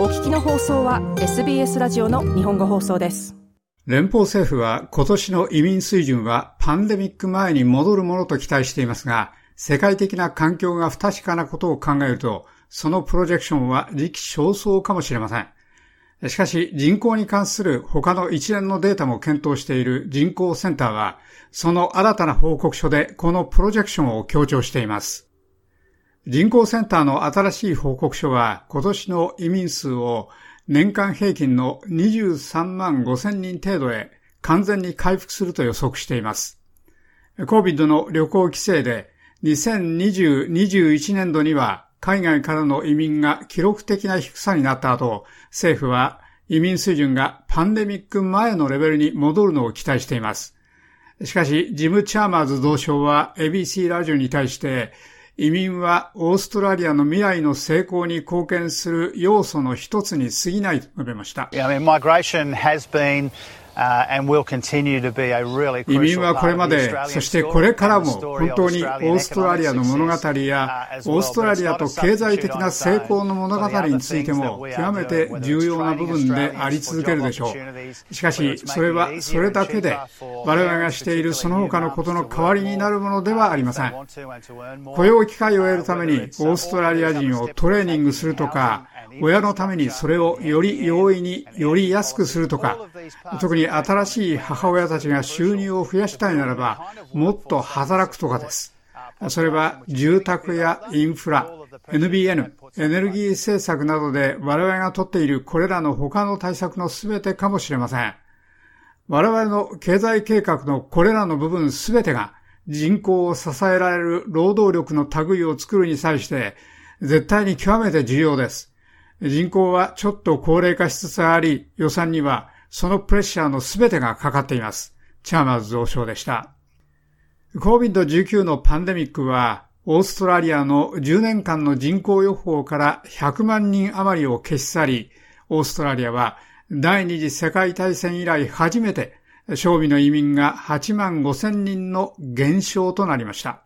お聞きの放送は SBS ラジオの日本語放送です。連邦政府は今年の移民水準はパンデミック前に戻るものと期待していますが、世界的な環境が不確かなことを考えると、そのプロジェクションは時期尚早かもしれません。しかし人口に関する他の一連のデータも検討している人口センターは、その新たな報告書でこのプロジェクションを強調しています。人口センターの新しい報告書は今年の移民数を年間平均の23万5千人程度へ完全に回復すると予測しています。COVID の旅行規制で2020-21年度には海外からの移民が記録的な低さになった後、政府は移民水準がパンデミック前のレベルに戻るのを期待しています。しかし、ジム・チャーマーズ同省は ABC ラジオに対して、移民はオーストラリアの未来の成功に貢献する要素の一つに過ぎないと述べました。移民はこれまで、そしてこれからも本当にオーストラリアの物語や、オーストラリアと経済的な成功の物語についても極めて重要な部分であり続けるでしょう。しかし、それはそれだけで、我々がしているその他のことの代わりになるものではありません。雇用機会を得るためにオーストラリア人をトレーニングするとか、親のためにそれをより容易により安くするとか、特に新しい母親たちが収入を増やしたいならば、もっと働くとかです。それは住宅やインフラ、NBN、エネルギー政策などで我々が取っているこれらの他の対策の全てかもしれません。我々の経済計画のこれらの部分全てが人口を支えられる労働力の類を作るに際して絶対に極めて重要です。人口はちょっと高齢化しつつあり、予算にはそのプレッシャーの全てがかかっています。チャーマーズ増相でした。COVID-19 のパンデミックは、オーストラリアの10年間の人口予報から100万人余りを消し去り、オーストラリアは第二次世界大戦以来初めて、賞味の移民が8万5千人の減少となりました。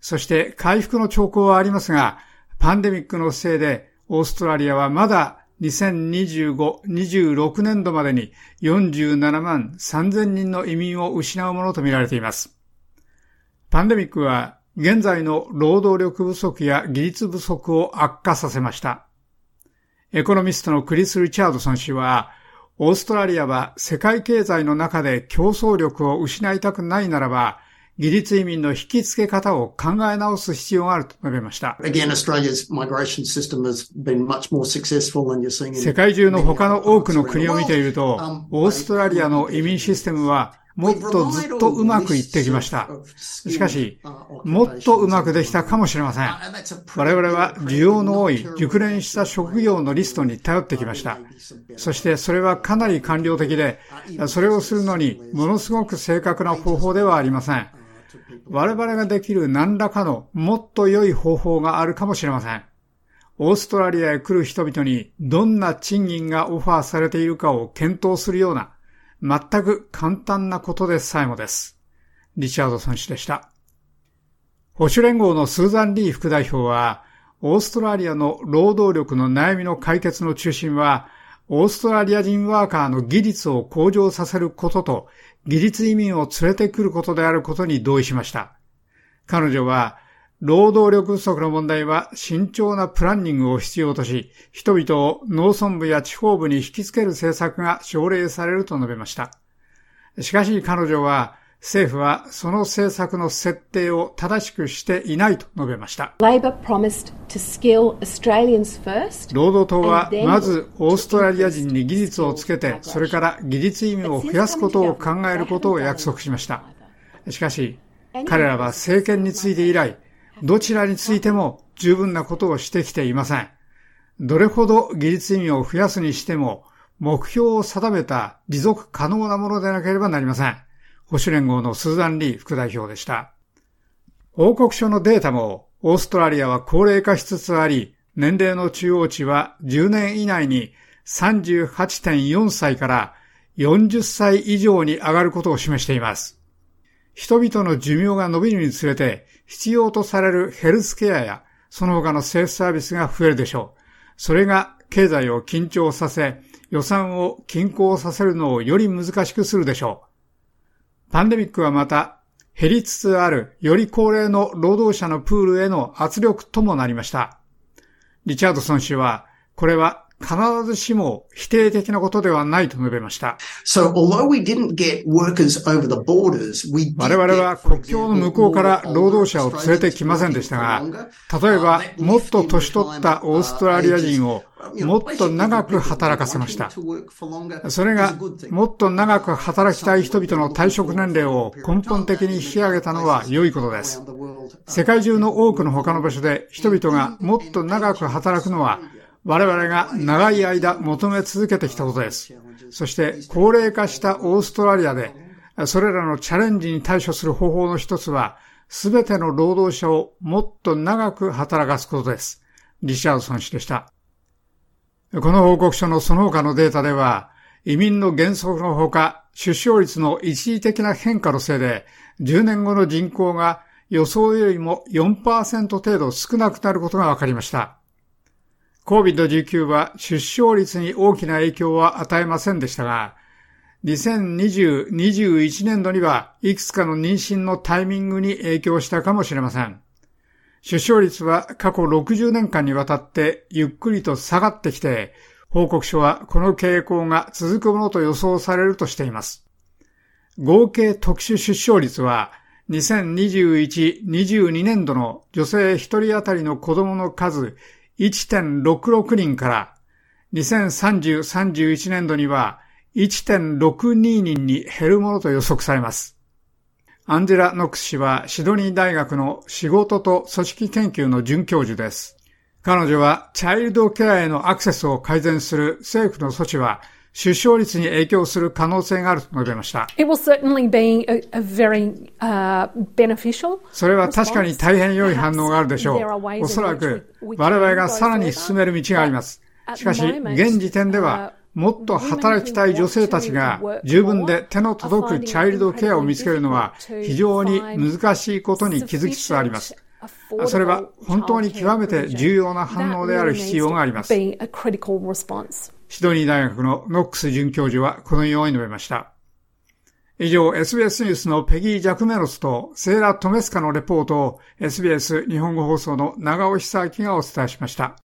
そして回復の兆候はありますが、パンデミックのせいでオーストラリアはまだ2025-26年度までに47万3000人の移民を失うものとみられています。パンデミックは現在の労働力不足や技術不足を悪化させました。エコノミストのクリス・リチャードソン氏は、オーストラリアは世界経済の中で競争力を失いたくないならば、技術移民の引き付け方を考え直す必要があると述べました。世界中の他の多くの国を見ていると、オーストラリアの移民システムはもっとずっとうまくいってきました。しかし、もっとうまくできたかもしれません。我々は需要の多い熟練した職業のリストに頼ってきました。そしてそれはかなり官僚的で、それをするのにものすごく正確な方法ではありません。我々ができる何らかのもっと良い方法があるかもしれません。オーストラリアへ来る人々にどんな賃金がオファーされているかを検討するような、全く簡単なことでさえもです。リチャードソン氏でした。保守連合のスーザン・リー副代表は、オーストラリアの労働力の悩みの解決の中心は、オーストラリア人ワーカーの技術を向上させることと、技術移民を連れてくることであることに同意しました。彼女は、労働力不足の問題は慎重なプランニングを必要とし、人々を農村部や地方部に引きつける政策が奨励されると述べました。しかし彼女は、政府はその政策の設定を正しくしていないと述べました。労働党はまずオーストラリア人に技術をつけて、それから技術移民を増やすことを考えることを約束しました。しかし、彼らは政権について以来、どちらについても十分なことをしてきていません。どれほど技術移民を増やすにしても、目標を定めた持続可能なものでなければなりません。保守連合のスーザン・リー副代表でした。報告書のデータも、オーストラリアは高齢化しつつあり、年齢の中央値は10年以内に38.4歳から40歳以上に上がることを示しています。人々の寿命が伸びるにつれて必要とされるヘルスケアやその他の政府サービスが増えるでしょう。それが経済を緊張させ、予算を均衡させるのをより難しくするでしょう。パンデミックはまた、減りつつあるより高齢の労働者のプールへの圧力ともなりました。リチャードソン氏は、これは必ずしも否定的なことではないと述べました。我々は国境の向こうから労働者を連れてきませんでしたが、例えばもっと年取ったオーストラリア人をもっと長く働かせました。それがもっと長く働きたい人々の退職年齢を根本的に引き上げたのは良いことです。世界中の多くの他の場所で人々がもっと長く働くのは我々が長い間求め続けてきたことです。そして高齢化したオーストラリアで、それらのチャレンジに対処する方法の一つは、すべての労働者をもっと長く働かすことです。リチャードソン氏でした。この報告書のその他のデータでは、移民の減速のほか、出生率の一時的な変化のせいで、10年後の人口が予想よりも4%程度少なくなることが分かりました。COVID-19 は出生率に大きな影響は与えませんでしたが、2020-21年度にはいくつかの妊娠のタイミングに影響したかもしれません。出生率は過去60年間にわたってゆっくりと下がってきて、報告書はこの傾向が続くものと予想されるとしています。合計特殊出生率は2021-22年度の女性1人当たりの子供の数1.66人から2030-31年度には1.62人に減るものと予測されます。アンジェラ・ノックス氏はシドニー大学の仕事と組織研究の准教授です。彼女はチャイルドケアへのアクセスを改善する政府の措置は出生率に影響する可能性があると述べました。それは確かに大変良い反応があるでしょう。おそらく我々がさらに進める道があります。しかし、現時点では、もっと働きたい女性たちが十分で手の届くチャイルドケアを見つけるのは非常に難しいことに気づきつつあります。それは本当に極めて重要な反応である必要があります。シドニー大学のノックス准教授はこのように述べました。以上、SBS ニュースのペギー・ジャクメロスとセーラ・トメスカのレポートを SBS 日本語放送の長尾久明がお伝えしました。